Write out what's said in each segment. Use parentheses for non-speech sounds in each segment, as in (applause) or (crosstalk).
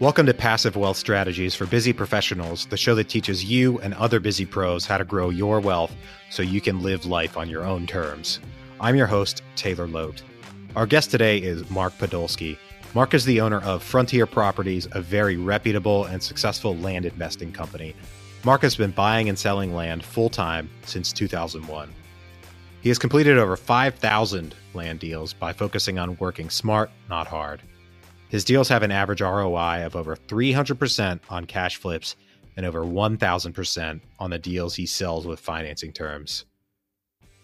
Welcome to Passive Wealth Strategies for Busy Professionals, the show that teaches you and other busy pros how to grow your wealth so you can live life on your own terms. I'm your host, Taylor Loht. Our guest today is Mark Podolsky. Mark is the owner of Frontier Properties, a very reputable and successful land investing company. Mark has been buying and selling land full time since 2001. He has completed over 5,000 land deals by focusing on working smart, not hard. His deals have an average ROI of over 300% on cash flips and over 1,000% on the deals he sells with financing terms.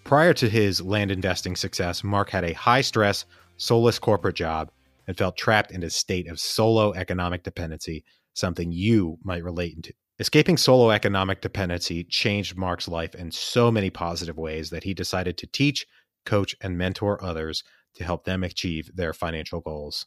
Prior to his land investing success, Mark had a high stress, soulless corporate job and felt trapped in a state of solo economic dependency, something you might relate to. Escaping solo economic dependency changed Mark's life in so many positive ways that he decided to teach, coach, and mentor others to help them achieve their financial goals.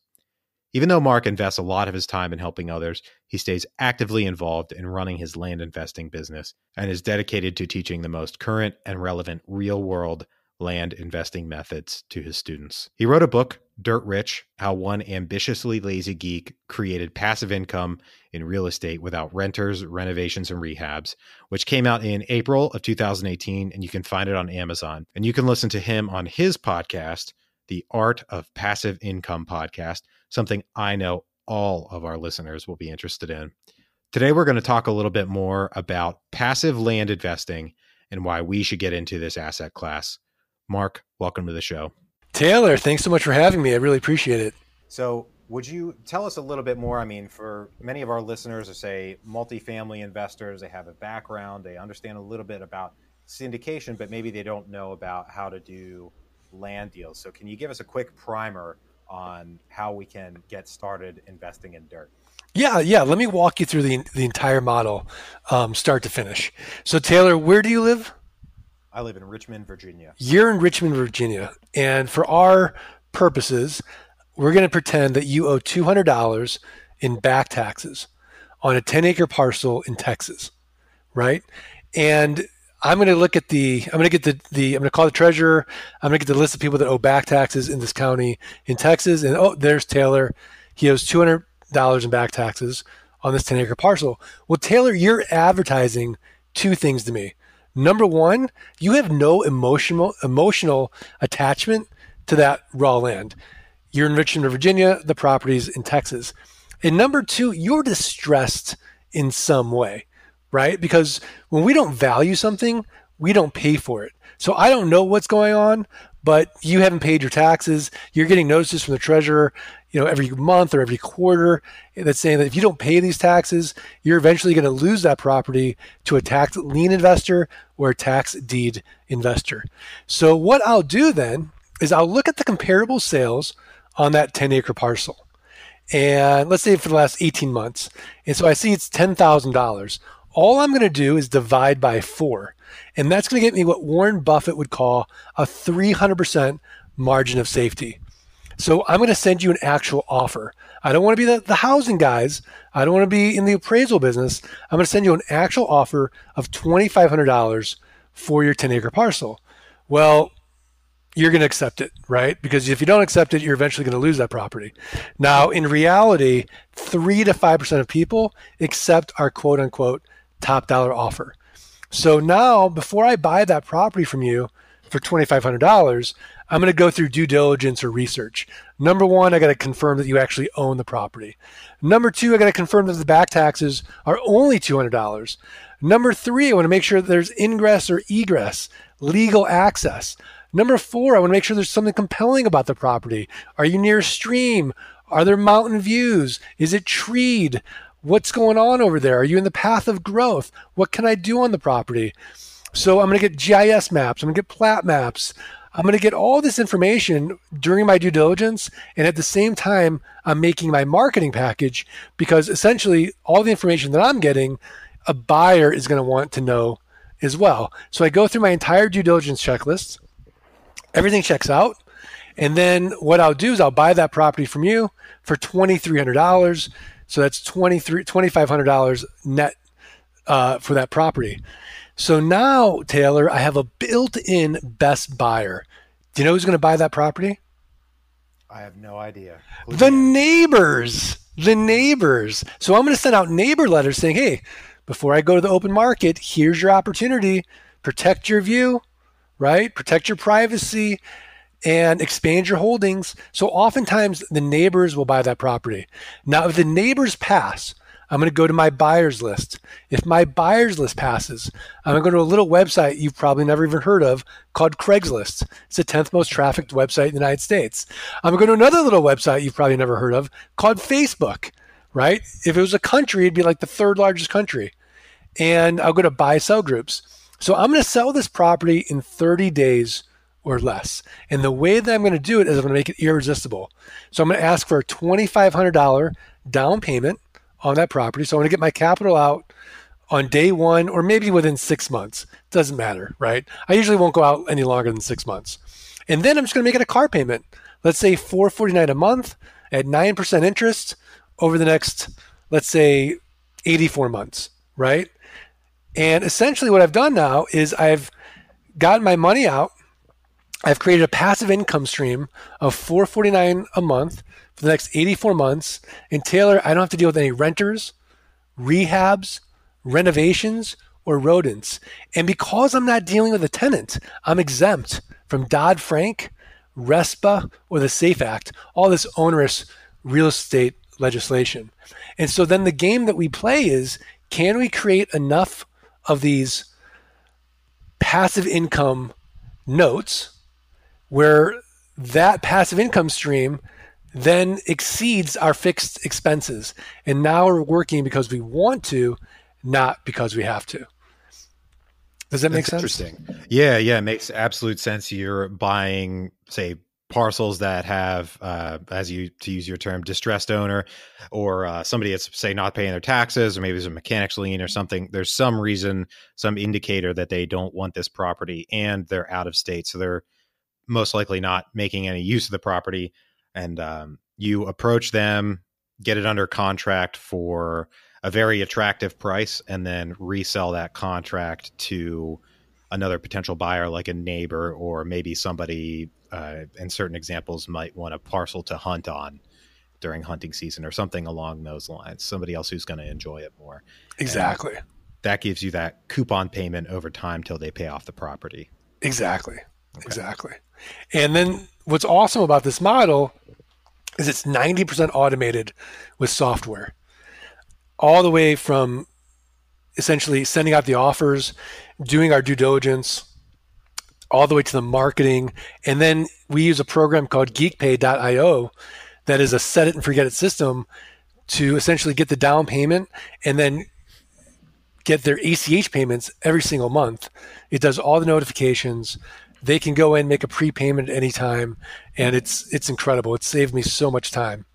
Even though Mark invests a lot of his time in helping others, he stays actively involved in running his land investing business and is dedicated to teaching the most current and relevant real world land investing methods to his students. He wrote a book, Dirt Rich How One Ambitiously Lazy Geek Created Passive Income in Real Estate Without Renters, Renovations, and Rehabs, which came out in April of 2018. And you can find it on Amazon. And you can listen to him on his podcast, the Art of Passive Income podcast something I know all of our listeners will be interested in. Today, we're going to talk a little bit more about passive land investing and why we should get into this asset class. Mark, welcome to the show. Taylor, thanks so much for having me. I really appreciate it. So, would you tell us a little bit more? I mean, for many of our listeners are, say, multifamily investors, they have a background, they understand a little bit about syndication, but maybe they don't know about how to do land deals. So, can you give us a quick primer on how we can get started investing in dirt. Yeah, yeah. Let me walk you through the the entire model, um, start to finish. So, Taylor, where do you live? I live in Richmond, Virginia. You're in Richmond, Virginia, and for our purposes, we're going to pretend that you owe two hundred dollars in back taxes on a ten acre parcel in Texas, right? And I'm going to look at the, I'm going to get the, the, I'm going to call the treasurer. I'm going to get the list of people that owe back taxes in this county in Texas. And oh, there's Taylor. He owes $200 in back taxes on this 10 acre parcel. Well, Taylor, you're advertising two things to me. Number one, you have no emotional, emotional attachment to that raw land. You're in Richmond, Virginia, the property's in Texas. And number two, you're distressed in some way right? Because when we don't value something, we don't pay for it. So I don't know what's going on, but you haven't paid your taxes. You're getting notices from the treasurer, you know, every month or every quarter that's saying that if you don't pay these taxes, you're eventually going to lose that property to a tax lien investor or a tax deed investor. So what I'll do then is I'll look at the comparable sales on that 10 acre parcel. And let's say for the last 18 months. And so I see it's $10,000 all I'm going to do is divide by four. And that's going to get me what Warren Buffett would call a 300% margin of safety. So I'm going to send you an actual offer. I don't want to be the, the housing guys. I don't want to be in the appraisal business. I'm going to send you an actual offer of $2,500 for your 10 acre parcel. Well, you're going to accept it, right? Because if you don't accept it, you're eventually going to lose that property. Now, in reality, three to 5% of people accept our quote unquote top dollar offer. So now, before I buy that property from you for $2,500, I'm going to go through due diligence or research. Number one, I got to confirm that you actually own the property. Number two, I got to confirm that the back taxes are only $200. Number three, I want to make sure that there's ingress or egress, legal access. Number four, I want to make sure there's something compelling about the property. Are you near a stream? Are there mountain views? Is it treed? What's going on over there? Are you in the path of growth? What can I do on the property? So I'm going to get GIS maps. I'm going to get plat maps. I'm going to get all this information during my due diligence. And at the same time, I'm making my marketing package because essentially all the information that I'm getting, a buyer is going to want to know as well. So I go through my entire due diligence checklist. Everything checks out. And then what I'll do is I'll buy that property from you for $2,300. So that's $2,500 net uh, for that property. So now, Taylor, I have a built in best buyer. Do you know who's going to buy that property? I have no idea. the neighbors. The neighbors. So I'm going to send out neighbor letters saying, hey, before I go to the open market, here's your opportunity. Protect your view, right? Protect your privacy and expand your holdings. So oftentimes the neighbors will buy that property. Now, if the neighbors pass, I'm going to go to my buyers list. If my buyers list passes, I'm going to go to a little website you've probably never even heard of called Craigslist. It's the 10th most trafficked website in the United States. I'm going to go to another little website you've probably never heard of called Facebook, right? If it was a country, it'd be like the third largest country. And I'll go to buy sell groups. So I'm going to sell this property in 30 days or less. And the way that I'm going to do it is I'm going to make it irresistible. So I'm going to ask for a $2,500 down payment on that property. So I'm going to get my capital out on day one or maybe within six months. Doesn't matter, right? I usually won't go out any longer than six months. And then I'm just going to make it a car payment. Let's say 449 a month at 9% interest over the next, let's say 84 months, right? And essentially what I've done now is I've gotten my money out. I've created a passive income stream of 449 a month for the next 84 months. And Taylor, I don't have to deal with any renters, rehabs, renovations, or rodents. And because I'm not dealing with a tenant, I'm exempt from Dodd Frank, RESPA, or the SAFE Act, all this onerous real estate legislation. And so then the game that we play is can we create enough of these passive income notes where that passive income stream then exceeds our fixed expenses. And now we're working because we want to, not because we have to. Does that make That's sense? Interesting. Yeah, yeah, it makes absolute sense. You're buying, say, parcels that have, uh, as you to use your term, distressed owner, or uh, somebody that's say not paying their taxes, or maybe there's a mechanics lien or something. There's some reason, some indicator that they don't want this property, and they're out of state, so they're most likely not making any use of the property. And um, you approach them, get it under contract for a very attractive price, and then resell that contract to another potential buyer like a neighbor or maybe somebody uh, in certain examples might want a parcel to hunt on during hunting season or something along those lines somebody else who's going to enjoy it more Exactly. and that gives you that coupon payment over time till they pay off the property Exactly. Okay. Exactly. And then what's awesome about this model is it's 90% automated with software. All the way from essentially sending out the offers, doing our due diligence, all the way to the marketing. And then we use a program called geekpay.io that is a set it and forget it system to essentially get the down payment and then get their ACH payments every single month. It does all the notifications. They can go in, make a prepayment at any time, and it's it's incredible. It saved me so much time.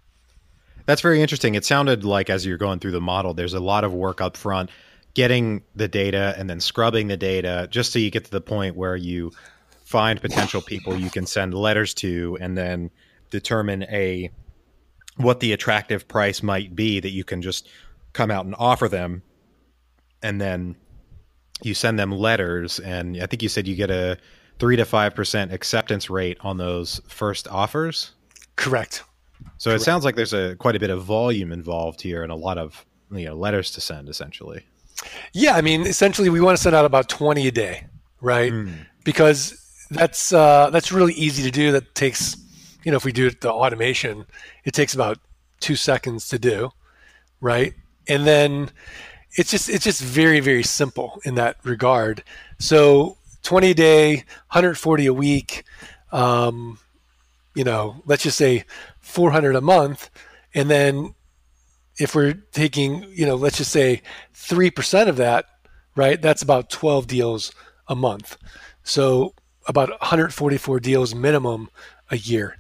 That's very interesting. It sounded like as you're going through the model, there's a lot of work up front getting the data and then scrubbing the data just so you get to the point where you find potential people you can send letters to and then determine a what the attractive price might be that you can just come out and offer them and then you send them letters and i think you said you get a 3 to 5% acceptance rate on those first offers correct so correct. it sounds like there's a quite a bit of volume involved here and a lot of you know letters to send essentially yeah, I mean, essentially, we want to send out about twenty a day, right? Mm. Because that's uh, that's really easy to do. That takes, you know, if we do the automation, it takes about two seconds to do, right? And then it's just it's just very very simple in that regard. So twenty a day, 140 a week. Um, you know, let's just say 400 a month, and then if we're taking, you know, let's just say 3% of that, right, that's about 12 deals a month. So about 144 deals minimum a year.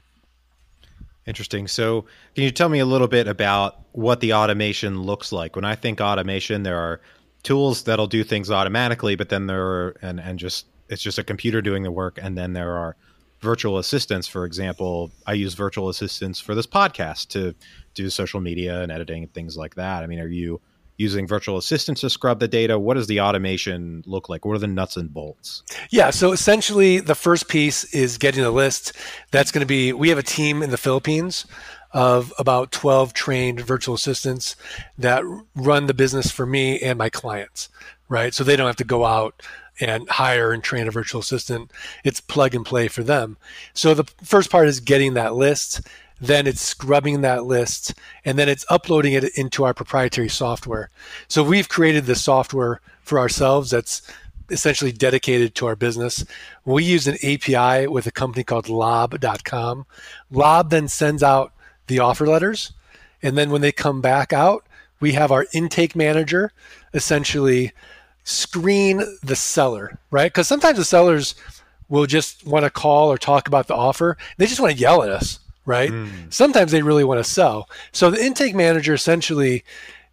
Interesting. So, can you tell me a little bit about what the automation looks like? When I think automation, there are tools that'll do things automatically, but then there are, and, and just, it's just a computer doing the work. And then there are virtual assistants. For example, I use virtual assistants for this podcast to do social media and editing and things like that. I mean, are you using virtual assistants to scrub the data? What does the automation look like? What are the nuts and bolts? Yeah, so essentially the first piece is getting a list. That's going to be we have a team in the Philippines of about 12 trained virtual assistants that run the business for me and my clients, right? So they don't have to go out and hire and train a virtual assistant. It's plug and play for them. So the first part is getting that list then it's scrubbing that list, and then it's uploading it into our proprietary software. So we've created the software for ourselves that's essentially dedicated to our business. We use an API with a company called lob.com. Lob then sends out the offer letters, and then when they come back out, we have our intake manager essentially screen the seller, right? Because sometimes the sellers will just want to call or talk about the offer. They just want to yell at us right? Mm. Sometimes they really want to sell. So the intake manager essentially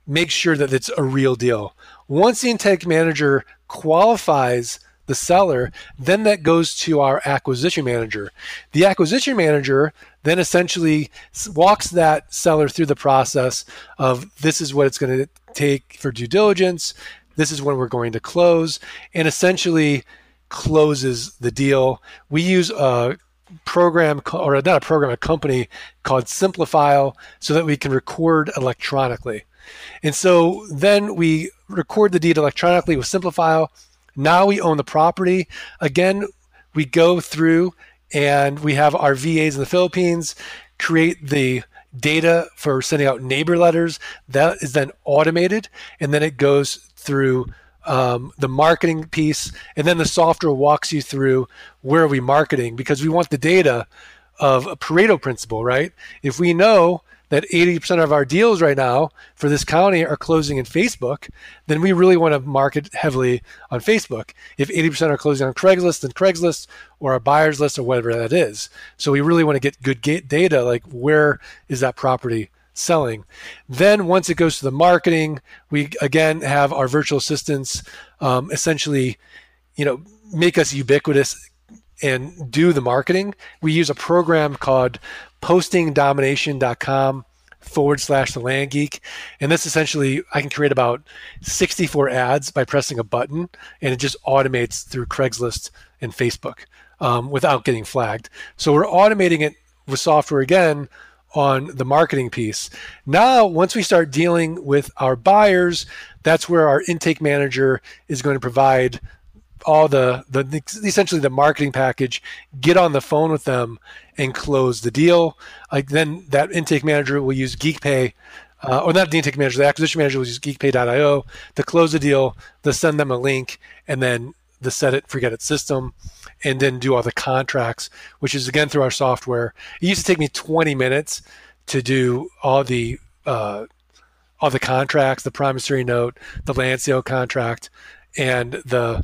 makes sure that it's a real deal. Once the intake manager qualifies the seller, then that goes to our acquisition manager. The acquisition manager then essentially walks that seller through the process of this is what it's going to take for due diligence, this is when we're going to close, and essentially closes the deal. We use a program or not a program, a company called Simplifile so that we can record electronically. And so then we record the deed electronically with Simplifile. Now we own the property. Again, we go through and we have our VAs in the Philippines create the data for sending out neighbor letters. That is then automated and then it goes through um, the marketing piece, and then the software walks you through where are we marketing because we want the data of a Pareto principle, right? If we know that 80% of our deals right now for this county are closing in Facebook, then we really want to market heavily on Facebook. If 80% are closing on Craigslist, then Craigslist or our buyers list or whatever that is. So we really want to get good data like where is that property selling. Then once it goes to the marketing, we again have our virtual assistants um, essentially, you know, make us ubiquitous and do the marketing. We use a program called postingdomination.com forward slash the land geek. And this essentially, I can create about 64 ads by pressing a button and it just automates through Craigslist and Facebook um, without getting flagged. So we're automating it with software again on the marketing piece. Now, once we start dealing with our buyers, that's where our intake manager is going to provide all the, the essentially the marketing package, get on the phone with them and close the deal. Like then that intake manager will use GeekPay, uh, or not the intake manager, the acquisition manager will use GeekPay.io to close the deal. They'll send them a link and then the set it forget it system and then do all the contracts, which is again through our software. It used to take me 20 minutes to do all the uh, all the contracts, the promissory note, the land sale contract, and the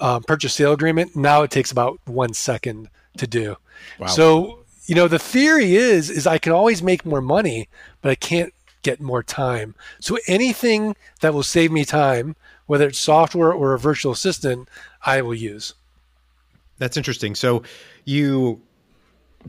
um, purchase sale agreement. Now it takes about one second to do. Wow. So you know the theory is is I can always make more money, but I can't get more time. So anything that will save me time, whether it's software or a virtual assistant, I will use. That's interesting. So you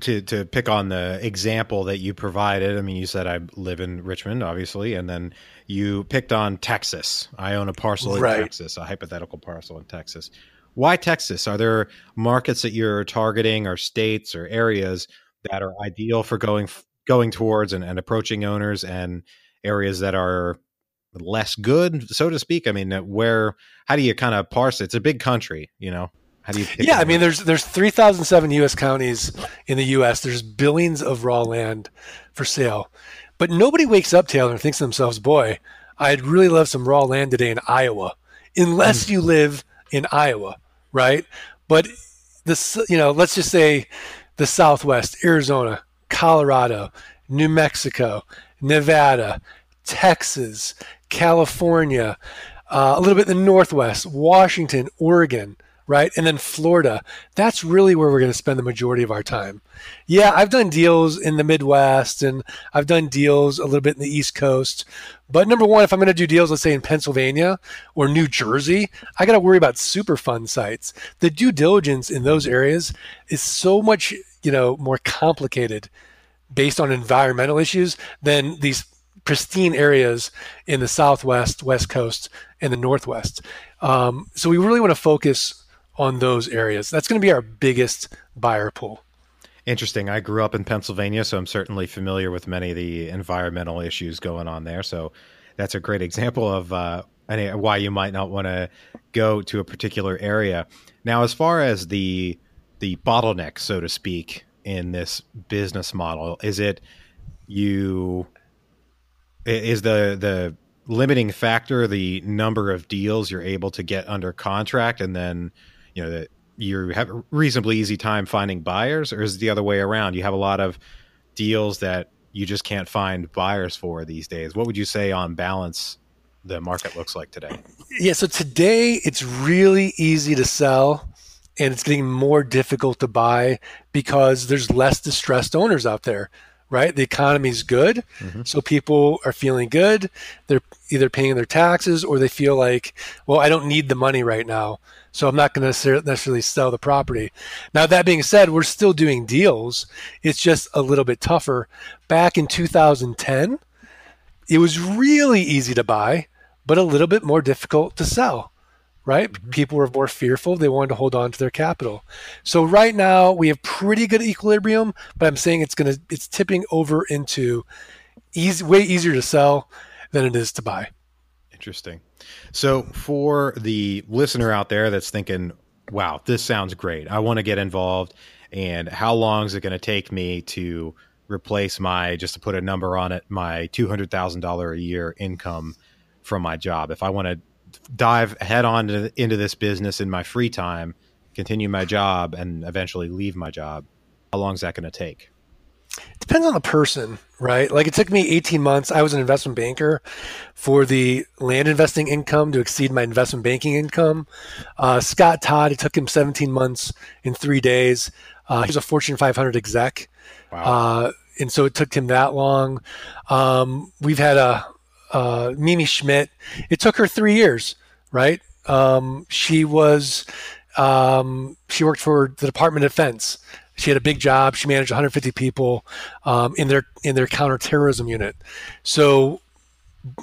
to to pick on the example that you provided. I mean, you said I live in Richmond, obviously, and then you picked on Texas. I own a parcel in right. Texas, a hypothetical parcel in Texas. Why Texas? Are there markets that you're targeting, or states, or areas that are ideal for going going towards and, and approaching owners, and areas that are less good, so to speak? I mean, where? How do you kind of parse it? It's a big country, you know. How do you? yeah, I mean, there's there's 3,007 U.S. counties in the U.S. There's billions of raw land for sale, but nobody wakes up, Taylor, and thinks to themselves, "Boy, I'd really love some raw land today in Iowa," unless mm. you live in Iowa, right? But this, you know, let's just say the Southwest, Arizona, Colorado, New Mexico, Nevada, Texas, California, uh, a little bit in the Northwest, Washington, Oregon right? And then Florida. That's really where we're going to spend the majority of our time. Yeah, I've done deals in the Midwest and I've done deals a little bit in the East Coast. But number one, if I'm going to do deals, let's say in Pennsylvania or New Jersey, I got to worry about Superfund sites. The due diligence in those areas is so much, you know, more complicated based on environmental issues than these pristine areas in the Southwest, West Coast, and the Northwest. Um, so we really want to focus on those areas. That's going to be our biggest buyer pool. Interesting. I grew up in Pennsylvania, so I'm certainly familiar with many of the environmental issues going on there. So that's a great example of uh, why you might not want to go to a particular area. Now, as far as the the bottleneck, so to speak, in this business model, is it you is the the limiting factor the number of deals you're able to get under contract, and then you know that you have a reasonably easy time finding buyers, or is it the other way around? You have a lot of deals that you just can't find buyers for these days. What would you say on balance the market looks like today? Yeah, so today it's really easy to sell and it's getting more difficult to buy because there's less distressed owners out there right? The economy's good, mm-hmm. so people are feeling good. They're either paying their taxes or they feel like, well, I don't need the money right now, so I'm not going to necessarily sell the property. Now, that being said, we're still doing deals. It's just a little bit tougher. Back in 2010, it was really easy to buy, but a little bit more difficult to sell right? Mm-hmm. People were more fearful. They wanted to hold on to their capital. So right now we have pretty good equilibrium, but I'm saying it's going to, it's tipping over into easy, way easier to sell than it is to buy. Interesting. So for the listener out there that's thinking, wow, this sounds great. I want to get involved. And how long is it going to take me to replace my, just to put a number on it, my $200,000 a year income from my job? If I want to dive head on to, into this business in my free time, continue my job, and eventually leave my job? How long is that going to take? It depends on the person, right? Like it took me 18 months. I was an investment banker for the land investing income to exceed my investment banking income. Uh, Scott Todd, it took him 17 months in three days. Uh, he was a Fortune 500 exec. Wow. Uh, and so it took him that long. Um, we've had a, uh, Mimi Schmidt. It took her three years, right? Um, she was um, she worked for the Department of Defense. She had a big job. She managed 150 people um, in their in their counterterrorism unit. So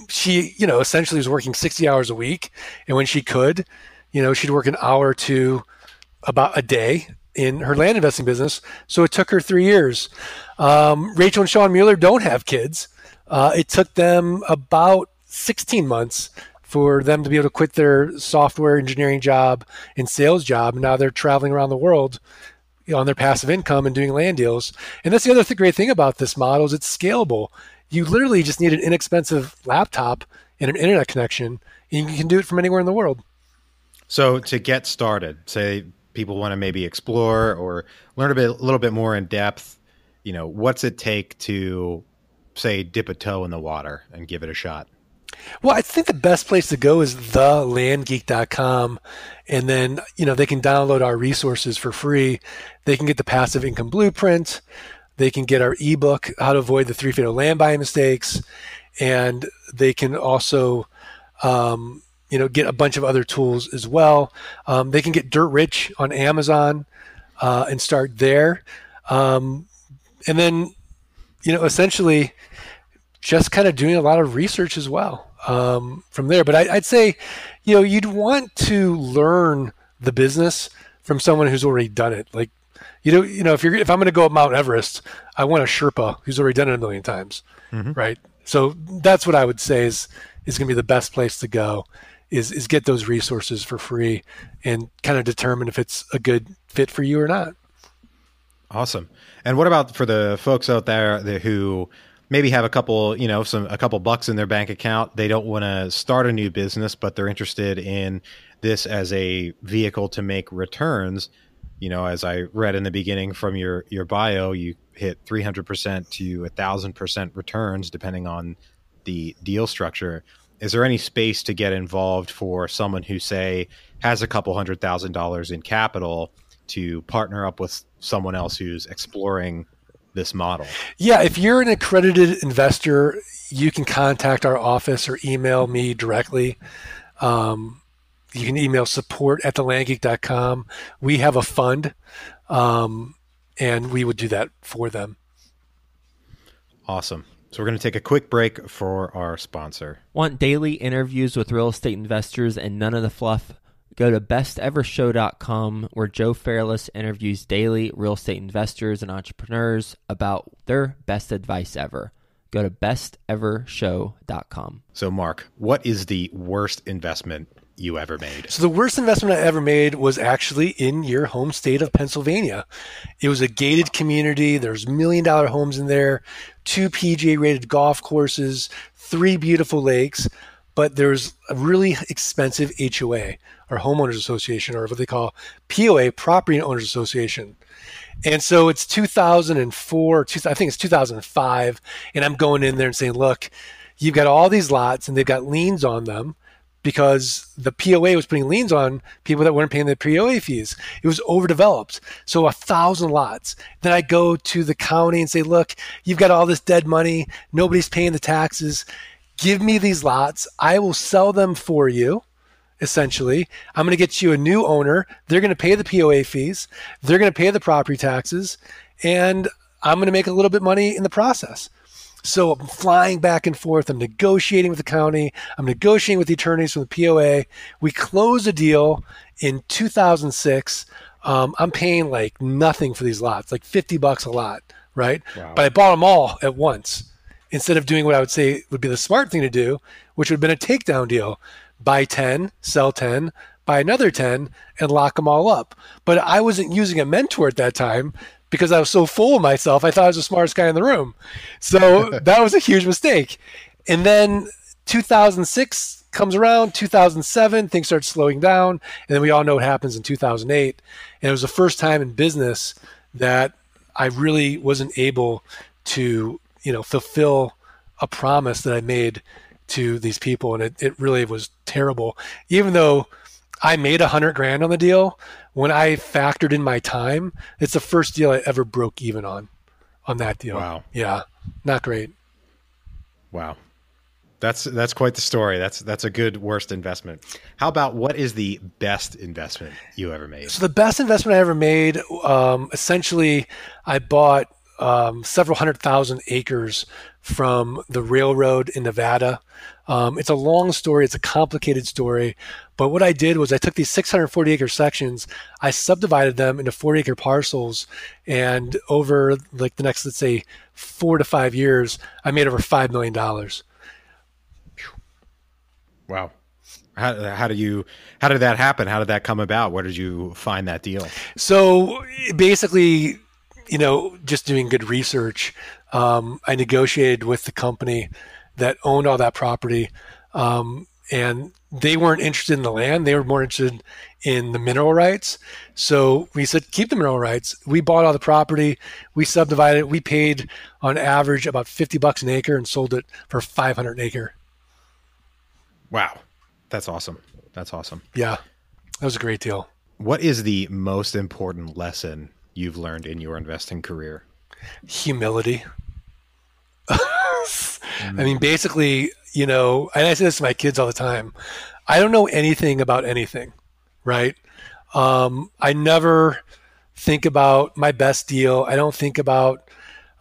she, you know, essentially was working 60 hours a week, and when she could, you know, she'd work an hour to about a day in her land investing business. So it took her three years. Um, Rachel and Sean Mueller don't have kids. Uh, it took them about 16 months for them to be able to quit their software engineering job and sales job. And now they're traveling around the world you know, on their passive income and doing land deals. And that's the other th- great thing about this model is it's scalable. You literally just need an inexpensive laptop and an internet connection, and you can do it from anywhere in the world. So to get started, say people want to maybe explore or learn a bit, a little bit more in depth. You know, what's it take to say dip a toe in the water and give it a shot? Well, I think the best place to go is thelandgeek.com. And then, you know, they can download our resources for free. They can get the passive income blueprint. They can get our ebook, How to Avoid the Three Fatal Land Buying Mistakes. And they can also, um, you know, get a bunch of other tools as well. Um, they can get Dirt Rich on Amazon uh, and start there. Um, and then, you know, essentially just kind of doing a lot of research as well um, from there. But I, would say, you know, you'd want to learn the business from someone who's already done it. Like, you know, you know, if you're if I'm going to go up Mount Everest, I want a Sherpa who's already done it a million times, mm-hmm. right? So that's what I would say is is going to be the best place to go. Is, is get those resources for free and kind of determine if it's a good fit for you or not. Awesome. And what about for the folks out there who maybe have a couple, you know, some a couple bucks in their bank account. They don't want to start a new business, but they're interested in this as a vehicle to make returns. You know, as I read in the beginning from your your bio, you hit 300% to 1000% returns depending on the deal structure. Is there any space to get involved for someone who say has a couple hundred thousand dollars in capital to partner up with someone else who's exploring this model? Yeah, if you're an accredited investor, you can contact our office or email me directly. Um, you can email support at thelandgeek.com. We have a fund, um, and we would do that for them. Awesome. So we're going to take a quick break for our sponsor. Want daily interviews with real estate investors and none of the fluff? Go to bestevershow.com where Joe Fairless interviews daily real estate investors and entrepreneurs about their best advice ever. Go to bestevershow.com. So, Mark, what is the worst investment you ever made? So the worst investment I ever made was actually in your home state of Pennsylvania. It was a gated community. There's million dollar homes in there, two PGA rated golf courses, three beautiful lakes, but there's a really expensive HOA or homeowners association or what they call POA, property owners association. And so it's 2004, I think it's 2005, and I'm going in there and saying, look, you've got all these lots and they've got liens on them because the POA was putting liens on people that weren't paying the POA fees. It was overdeveloped. So a thousand lots. Then I go to the county and say, look, you've got all this dead money. Nobody's paying the taxes. Give me these lots. I will sell them for you. Essentially, I'm going to get you a new owner. They're going to pay the POA fees. They're going to pay the property taxes. And I'm going to make a little bit money in the process. So I'm flying back and forth. I'm negotiating with the county. I'm negotiating with the attorneys from the POA. We close a deal in 2006. Um, I'm paying like nothing for these lots, like 50 bucks a lot, right? Wow. But I bought them all at once instead of doing what I would say would be the smart thing to do, which would have been a takedown deal buy 10, sell 10, buy another 10, and lock them all up. But I wasn't using a mentor at that time because I was so full of myself. I thought I was the smartest guy in the room. So (laughs) that was a huge mistake. And then 2006 comes around, 2007, things start slowing down. And then we all know what happens in 2008. And it was the first time in business that I really wasn't able to, you know, fulfill a promise that I made to these people. And it, it really was terrible. Even though I made a hundred grand on the deal, when I factored in my time, it's the first deal I ever broke even on, on that deal. Wow. Yeah. Not great. Wow. That's that's quite the story. That's that's a good worst investment. How about what is the best investment you ever made? So the best investment I ever made, um, essentially, I bought um, several hundred thousand acres from the railroad in Nevada. Um, it's a long story. It's a complicated story. But what I did was I took these 640 acre sections, I subdivided them into 40 acre parcels, and over like the next, let's say, four to five years, I made over five million dollars. Wow. How, how do you how did that happen? How did that come about? Where did you find that deal? So basically, you know, just doing good research, um, I negotiated with the company that owned all that property, um, and they weren't interested in the land. They were more interested in the mineral rights. So we said, keep the mineral rights. We bought all the property. We subdivided it. We paid on average about 50 bucks an acre and sold it for 500 an acre. Wow. That's awesome. That's awesome. Yeah. That was a great deal. What is the most important lesson you've learned in your investing career? Humility. (laughs) I mean, basically, you know, and I say this to my kids all the time. I don't know anything about anything, right? Um, I never think about my best deal. I don't think about,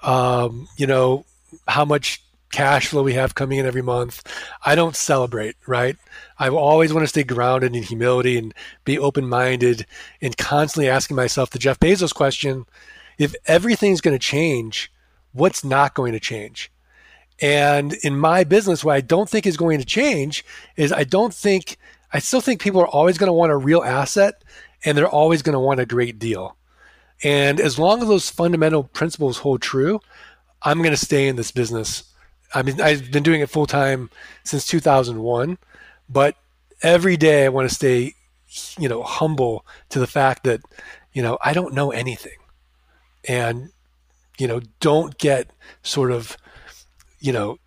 um, you know, how much cash flow we have coming in every month. I don't celebrate, right? I always want to stay grounded in humility and be open minded and constantly asking myself the Jeff Bezos question if everything's going to change, what's not going to change? And in my business, what I don't think is going to change is I don't think, I still think people are always going to want a real asset and they're always going to want a great deal. And as long as those fundamental principles hold true, I'm going to stay in this business. I mean, I've been doing it full time since 2001, but every day I want to stay, you know, humble to the fact that, you know, I don't know anything. And, you know, don't get sort of you know,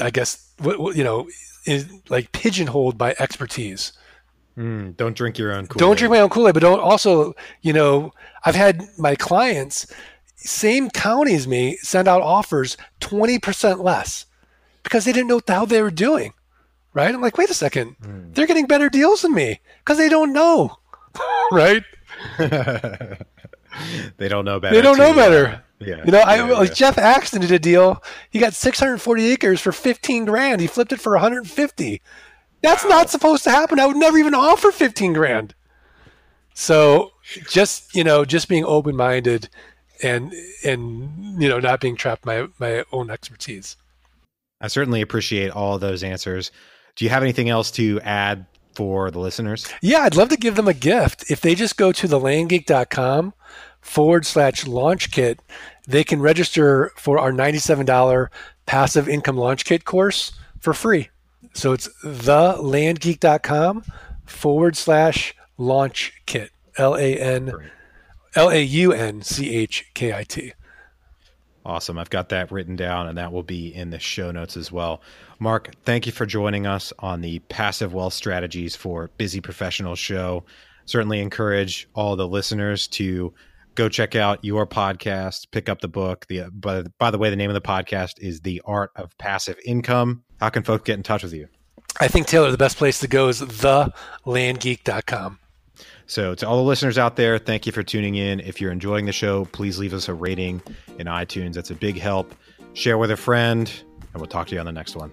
I guess you know, is like pigeonholed by expertise. Mm, don't drink your own Kool-Aid. Don't drink my own Kool Aid, but don't also, you know, I've had my clients, same county as me, send out offers 20% less because they didn't know what the hell they were doing. Right? I'm like, wait a second, mm. they're getting better deals than me because they don't know. (laughs) right? (laughs) they don't know better. They don't know better. Yeah. You know, I yeah, like Jeff Axton did a deal. He got 640 acres for 15 grand. He flipped it for 150. That's wow. not supposed to happen. I would never even offer 15 grand. So just, you know, just being open minded and and you know, not being trapped my my own expertise. I certainly appreciate all those answers. Do you have anything else to add for the listeners? Yeah, I'd love to give them a gift. If they just go to thelandgeek.com forward slash launch kit, they can register for our $97 passive income launch kit course for free. So it's thelandgeek.com forward slash launch kit. L A N L A U N C H K I T. Awesome. I've got that written down and that will be in the show notes as well. Mark, thank you for joining us on the Passive Wealth Strategies for Busy Professionals show. Certainly encourage all the listeners to go check out your podcast, pick up the book. The by, by the way, the name of the podcast is The Art of Passive Income. How can folks get in touch with you? I think Taylor, the best place to go is thelandgeek.com. So, to all the listeners out there, thank you for tuning in. If you're enjoying the show, please leave us a rating in iTunes. That's a big help. Share with a friend, and we'll talk to you on the next one.